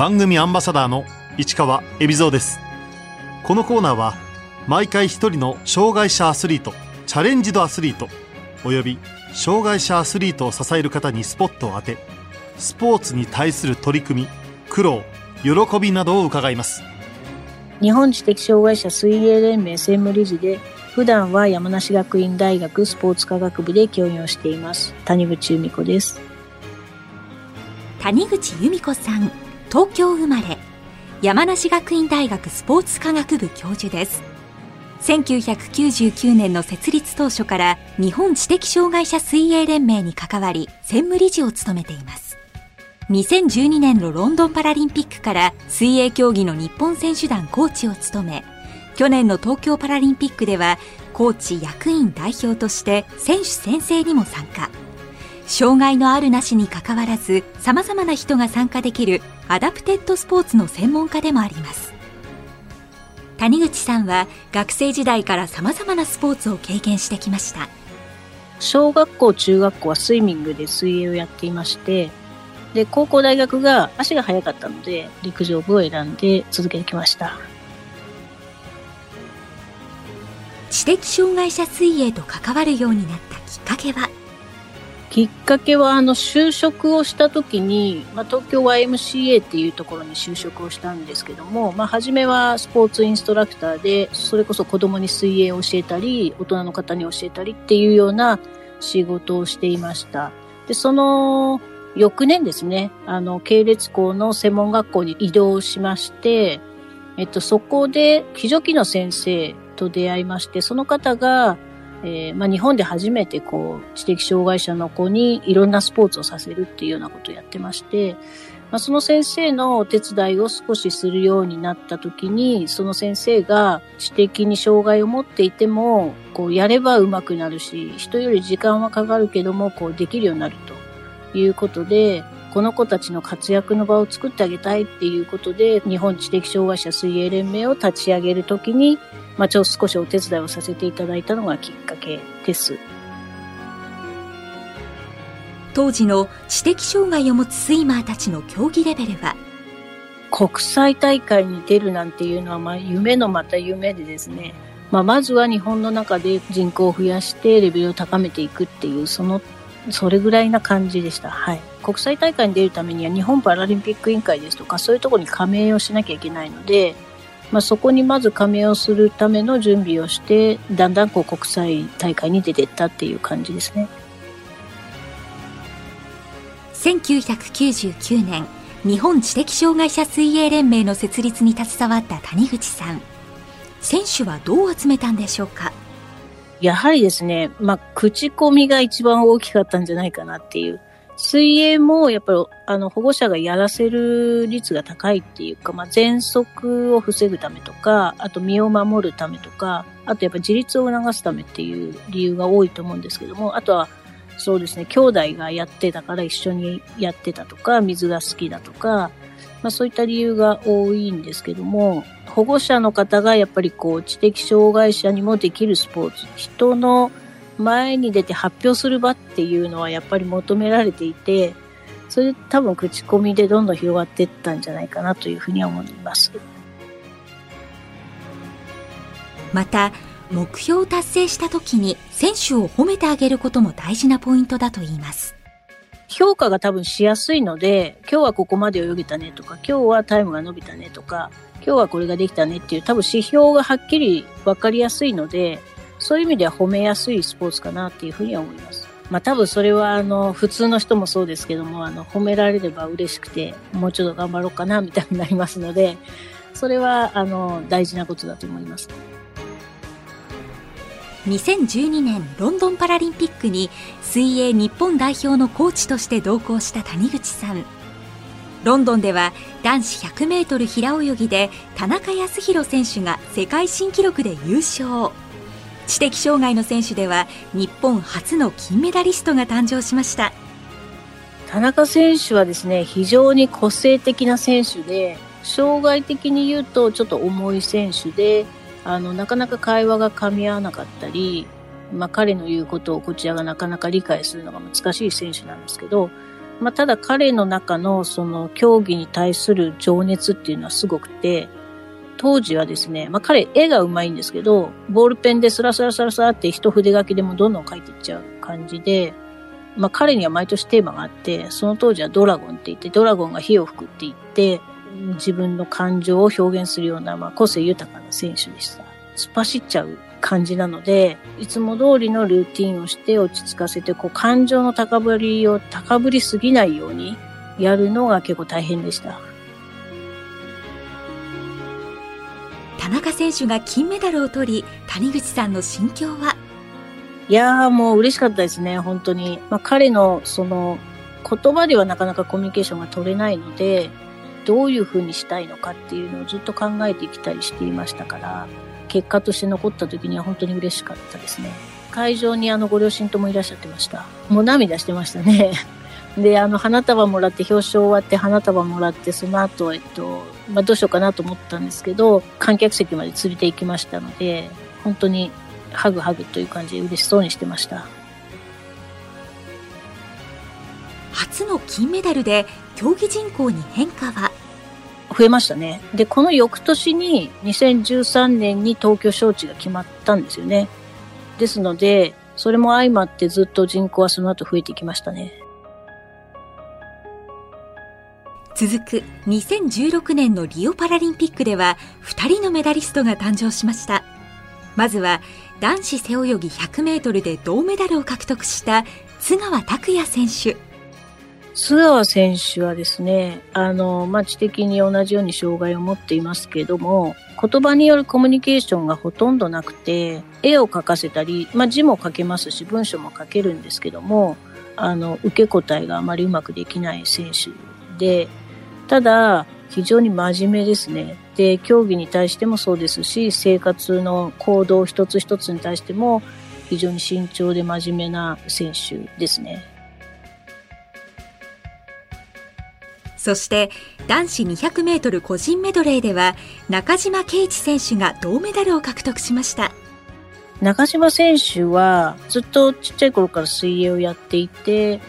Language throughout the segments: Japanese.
番組アンバサダーの市川恵比蔵です。このコーナーは毎回一人の障害者アスリートチャレンジドアスリートおよび障害者アスリートを支える方にスポットを当てスポーツに対する取り組み苦労喜びなどを伺います。日本知的障害者水泳連盟専務理事で普段は山梨学院大学スポーツ科学部で教員をしています谷口由美子です。谷口由美子さん。東京生まれ山梨学院大学スポーツ科学部教授です。1999年の設立当初から日本知的障害者水泳連盟に関わり専務理事を務めています。2012年のロンドンパラリンピックから水泳競技の日本選手団コーチを務め去年の東京パラリンピックではコーチ役員代表として選手宣誓にも参加。障害のあるなしにかかわらず様々な人が参加できるアダプテッドスポーツの専門家でもあります。谷口さんは学生時代から様々なスポーツを経験してきました。小学校中学校はスイミングで水泳をやっていましてで高校大学が足が速かったので陸上部を選んで続けてきました。知的障害者水泳と関わるようになったきっかけは？きっかけは、あの、就職をした時に、まあ、東京 YMCA っていうところに就職をしたんですけども、まあ、初めはスポーツインストラクターで、それこそ子供に水泳を教えたり、大人の方に教えたりっていうような仕事をしていました。で、その、翌年ですね、あの、系列校の専門学校に移動しまして、えっと、そこで、非常機の先生と出会いまして、その方が、えー、まあ、日本で初めてこう知的障害者の子にいろんなスポーツをさせるっていうようなことをやってまして、まあ、その先生のお手伝いを少しするようになった時にその先生が知的に障害を持っていてもこうやれば上手くなるし人より時間はかかるけどもこうできるようになるということでこの子たちの活躍の場を作ってあげたいっていうことで日本知的障害者水泳連盟を立ち上げるときにまあ、ちょっと少しお手伝いをさせていただいたのがきっかけです。当時の知的障害を持つスイマーたちの競技レベルは？国際大会に出るなんていうのは、まあ、夢のまた夢でですね、まあ、まずは日本の中で人口を増やしてレベルを高めていくっていう、その、それぐらいな感じでした。はい。国際大会に出るためには日本パラリンピック委員会ですとか、そういうところに加盟をしなきゃいけないので、まあ、そこにまず加盟をするための準備をしてだんだんこう国際大会に出ていったっていう感じですね1999年日本知的障害者水泳連盟の設立に携わった谷口さん選手はどう集めたんでしょうか？やはりですね、まあ、口コミが一番大きかったんじゃないかなっていう。水泳もやっぱりあの保護者がやらせる率が高いっていうか、まあ、喘息を防ぐためとか、あと身を守るためとか、あとやっぱ自立を促すためっていう理由が多いと思うんですけども、あとはそうですね、兄弟がやってたから一緒にやってたとか、水が好きだとか、まあそういった理由が多いんですけども、保護者の方がやっぱりこう知的障害者にもできるスポーツ、人の前に出て発表する場っていうのはやっぱり求められていて、それ多分口コミでどんどん広がっていったんじゃないかなというふうに思います。また、目標を達成した時に選手を褒めてあげることも大事なポイントだと言います。評価が多分しやすいので、今日はここまで泳げたねとか、今日はタイムが伸びたねとか、今日はこれができたねっていう多分指標がはっきり分かりやすいので、そういう意味では褒めやすいスポーツかなっていうふうには思います。まあ多分それはあの普通の人もそうですけども、あの褒められれば嬉しくて、もうちょっと頑張ろうかなみたいになりますので、それはあの大事なことだと思います。2012年ロンドンパラリンピックに水泳日本代表のコーチとして同行した谷口さん。ロンドンでは男子 100m 平泳ぎで田中康弘選手が世界新記録で優勝。知的障害の選手では日本初の金メダリストが誕生しました田中選手はですね非常に個性的な選手で障害的に言うとちょっと重い選手であのなかなか会話が噛み合わなかったり、まあ、彼の言うことをこちらがなかなか理解するのが難しい選手なんですけどまあ、ただ彼の中のその競技に対する情熱っていうのはすごくて、当時はですね、まあ、彼絵が上手いんですけど、ボールペンでスラスラスラスラって一筆書きでもどんどん書いていっちゃう感じで、まあ、彼には毎年テーマがあって、その当時はドラゴンって言って、ドラゴンが火を吹くって言って、自分の感情を表現するような、まあ、個性豊かな選手でした。突っ走っちゃう感じなので、いつも通りのルーティンをして落ち着かせて、こう感情の高ぶりを高ぶりすぎないようにやるのが結構大変でした。田中選手が金メダルを取り、谷口さんの心境は？いやーもう嬉しかったですね、本当に。まあ、彼のその言葉ではなかなかコミュニケーションが取れないので、どういうふうにしたいのかっていうのをずっと考えてきたりしていましたから、結果として残った時には本当に嬉しかったですね。会場にあのご両親ともいらっしゃってました。もう涙してましたね。で、あの花束もらって表彰終わって花束もらってその後、えっと、まあ、どうしようかなと思ったんですけど、観客席まで連れて行きましたので、本当にハグハグという感じで嬉しそうにしてました。初の金メダルで競技人口に変化は？増えましたね。で、この翌年に2013年に東京招致が決まったんですよね。ですので、それも相まってずっと人口はその後増えていきましたね。続く2016年のリオパラリンピックでは2人のメダリストが誕生しました。まずは男子背泳ぎ100メートルで銅メダルを獲得した津川拓也選手。津川選手はですね、あの、まあ、知的に同じように障害を持っていますけども、言葉によるコミュニケーションがほとんどなくて、絵を描かせたり、まあ、字も書けますし、文章も書けるんですけども、あの、受け答えがあまりうまくできない選手で、ただ、非常に真面目ですね。で、競技に対してもそうですし、生活の行動一つ一つに対しても、非常に慎重で真面目な選手ですね。そして男子200メートル個人メドレーでは中島啓一選手が銅メダルを獲得しました。中島選手はずっとちっちゃい頃から水泳をやっていて、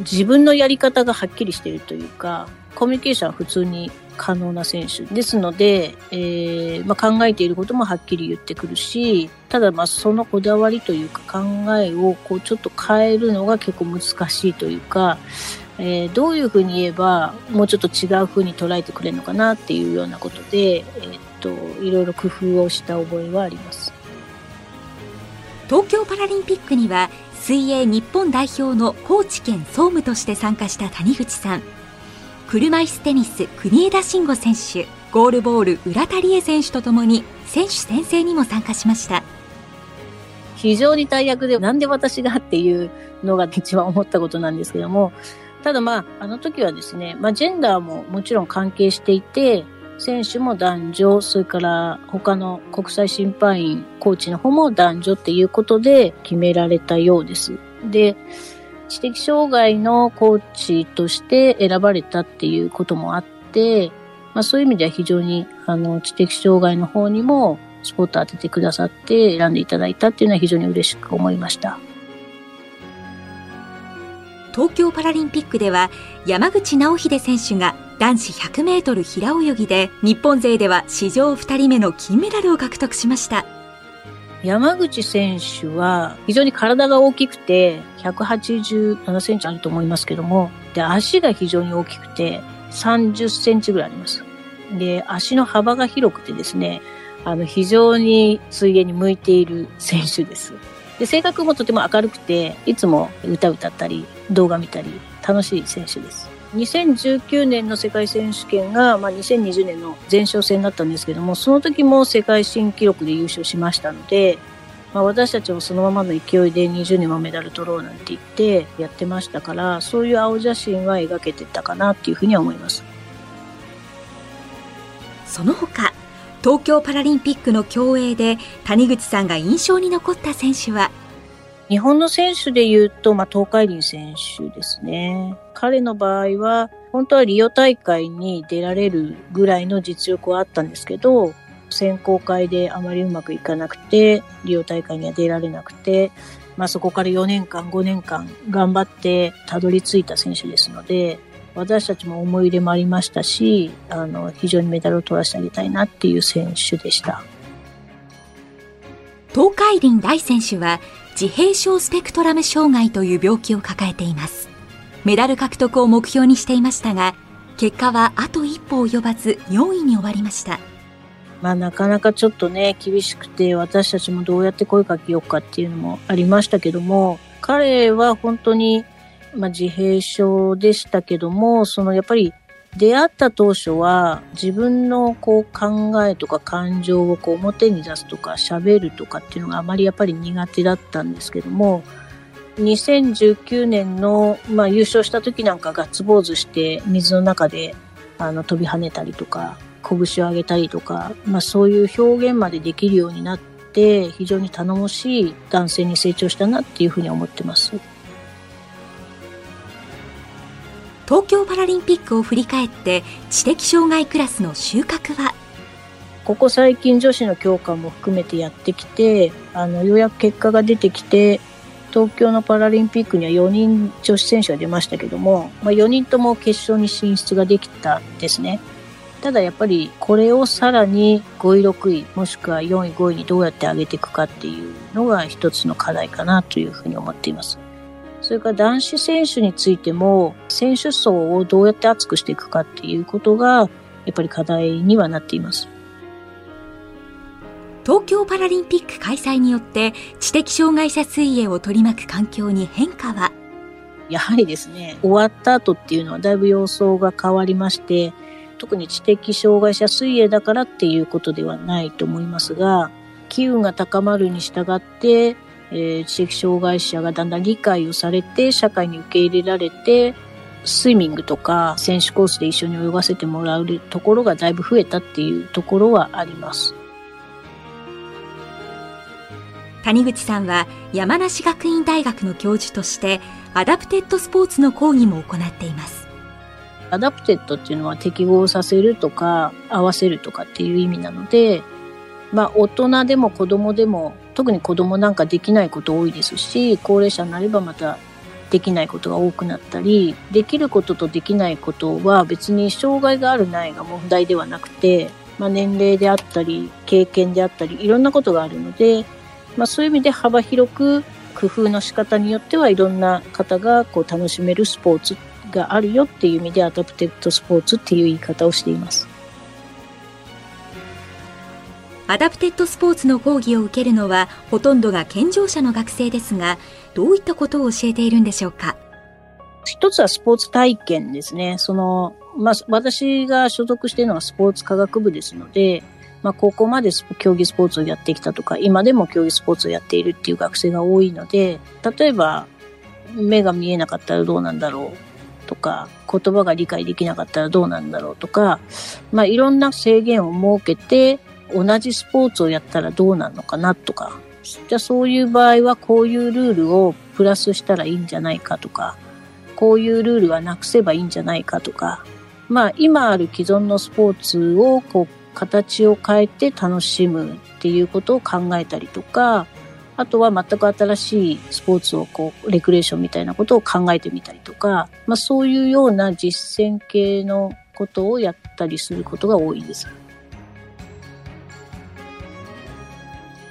自分のやり方がはっきりしているというか、コミュニケーションは普通に可能な選手ですので、えーまあ、考えていることもはっきり言ってくるし、ただまあそのこだわりというか考えをこうちょっと変えるのが結構難しいというか、えー、どういうふうに言えばもうちょっと違うふうに捉えてくれるのかなっていうようなことで、えー、っといろいろ工夫をした覚えはあります。東京パラリンピックには水泳日本代表のコーチ兼総務として参加した谷口さん。車椅子テニス国枝慎吾選手ゴールボール浦田理恵選手とともに選手宣誓にも参加しました。非常に大役でなんで私がっていうのが一番思ったことなんですけどもただまあ、あの時はですね、まあジェンダーももちろん関係していて、選手も男女、それから他の国際審判員、コーチの方も男女っていうことで決められたようです。で、知的障害のコーチとして選ばれたっていうこともあって、まあそういう意味では非常にあの知的障害の方にもスポット当ててくださって選んでいただいたっていうのは非常に嬉しく思いました。東京パラリンピックでは山口直秀選手が男子100メートル平泳ぎで日本勢では史上2人目の金メダルを獲得しました。山口選手は非常に体が大きくて187センチあると思いますけども、で、足が非常に大きくて30センチぐらいあります。で、足の幅が広くてですね、あの、非常に水泳に向いている選手です。で、性格もとても明るくて、いつも歌歌ったり、動画見たり、楽しい選手です。2019年の世界選手権が、まあ、2020年の前哨戦だったんですけども、その時も世界新記録で優勝しましたので、まあ、私たちもそのままの勢いで20年もメダル取ろうなんて言ってやってましたから、そういう青写真は描けてたかなっていうふうには思います。その他、東京パラリンピックの競泳で谷口さんが印象に残った選手は日本の選手で言うと、まあ、東海林選手ですね。彼の場合は、本当はリオ大会に出られるぐらいの実力はあったんですけど、選考会であまりうまくいかなくて、リオ大会には出られなくて、まあそこから4年間、5年間頑張ってたどり着いた選手ですので、私たちも思い入れもありましたし、あの、非常にメダルを取らせてあげたいなっていう選手でした。東海林大選手は自閉症スペクトラム障害という病気を抱えています。メダル獲得を目標にしていましたが、結果はあと一歩及ばず4位に終わりました。まあなかなかちょっとね、厳しくて私たちもどうやって声かけようかっていうのもありましたけども、彼は本当に、まあ、自閉症でしたけども、そのやっぱり出会った当初は自分のこう考えとか感情をこう表に出すとか喋るとかっていうのがあまりやっぱり苦手だったんですけども、2019年の、まあ、優勝した時なんかガッツポーズして水の中であの飛び跳ねたりとか拳を上げたりとか、まあ、そういう表現までできるようになって非常に頼もしい男性に成長したなっていうふうに思ってます。東京パラリンピックを振り返って知的障害クラスの収穫は？ここ最近女子の強化も含めてやってきてあのようやく結果が出てきて東京のパラリンピックには4人女子選手が出ましたけども、まあ、4人とも決勝に進出ができたんですね。ただやっぱりこれをさらに5位、6位、もしくは4位、5位にどうやって上げていくかっていうのが一つの課題かなというふうに思っています。それから男子選手についても選手層をどうやって厚くしていくかっていうことがやっぱり課題にはなっています。東京パラリンピック開催によって知的障害者水泳を取り巻く環境に変化は？やはりですね、終わった後っていうのはだいぶ様相が変わりまして、特に知的障害者水泳だからっていうことではないと思いますが、機運が高まるに従って、えー、知的障害者がだんだん理解をされて、社会に受け入れられて、スイミングとか選手コースで一緒に泳がせてもらうところがだいぶ増えたっていうところはあります。谷口さんは山梨学院大学の教授としてアダプテッドスポーツの講義も行っていますアダプテッドっていうのは適合させるとか合わせるとかっていう意味なのでまあ大人でも子供でも特に子供なんかできないこと多いですし高齢者になればまたできないことが多くなったりできることとできないことは別に障害があるないが問題ではなくて、まあ、年齢であったり経験であったりいろんなことがあるのでまあ、そういう意味で幅広く工夫の仕方によってはいろんな方がこう楽しめるスポーツがあるよっていう意味でアダプテッドスポーツっていう言い方をしています。アダプテッドスポーツの講義を受けるのはほとんどが健常者の学生ですが、どういったことを教えているんでしょうか？一つはスポーツ体験ですね。その、まあ、私が所属しているのはスポーツ科学部ですので、まあ、高校まで競技スポーツをやってきたとか、今でも競技スポーツをやっているっていう学生が多いので、例えば、目が見えなかったらどうなんだろうとか、言葉が理解できなかったらどうなんだろうとか、まあ、いろんな制限を設けて、同じスポーツをやったらどうなのかなとか、じゃあそういう場合はこういうルールをプラスしたらいいんじゃないかとか、こういうルールはなくせばいいんじゃないかとか、まあ今ある既存のスポーツをこう形を変えて楽しむっていうことを考えたりとか、あとは全く新しいスポーツをこう、レクレーションみたいなことを考えてみたりとか、まあそういうような実践系のことをやったりすることが多いです。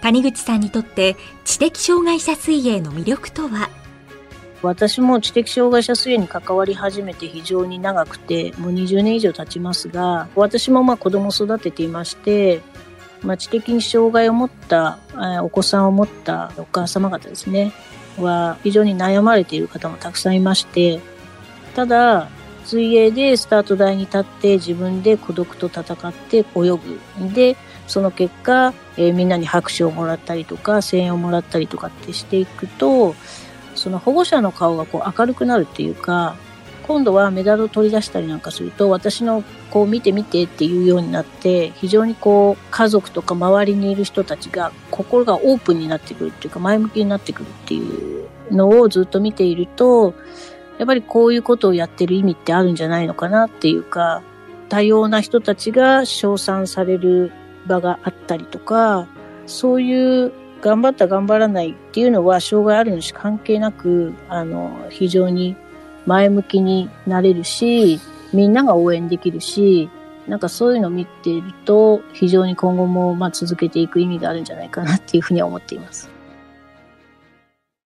谷口さんにとって知的障害者水泳の魅力とは？私も知的障害者水泳に関わり始めて非常に長くて、もう20年以上経ちますが、私もまあ子供を育てていまして、まあ、知的に障害を持った、お子さんを持ったお母様方ですね、は非常に悩まれている方もたくさんいまして、ただ、水泳でスタート台に立って自分で孤独と戦って泳ぐ。で、その結果、えー、みんなに拍手をもらったりとか、声援をもらったりとかってしていくと、その保護者の顔がこう明るくなるっていうか、今度はメダルを取り出したりなんかすると、私のこう見て見てっていうようになって、非常にこう家族とか周りにいる人たちが心がオープンになってくるっていうか前向きになってくるっていうのをずっと見ていると、やっぱりこういうことをやってる意味ってあるんじゃないのかなっていうか、多様な人たちが称賛される場があったりとか、そういう頑張った頑張らないっていうのは障害あるのし関係なく、あの、非常に前向きになれるし、みんなが応援できるし、なんかそういうのを見ていると、非常に今後もまあ続けていく意味があるんじゃないかなっていうふうには思っています。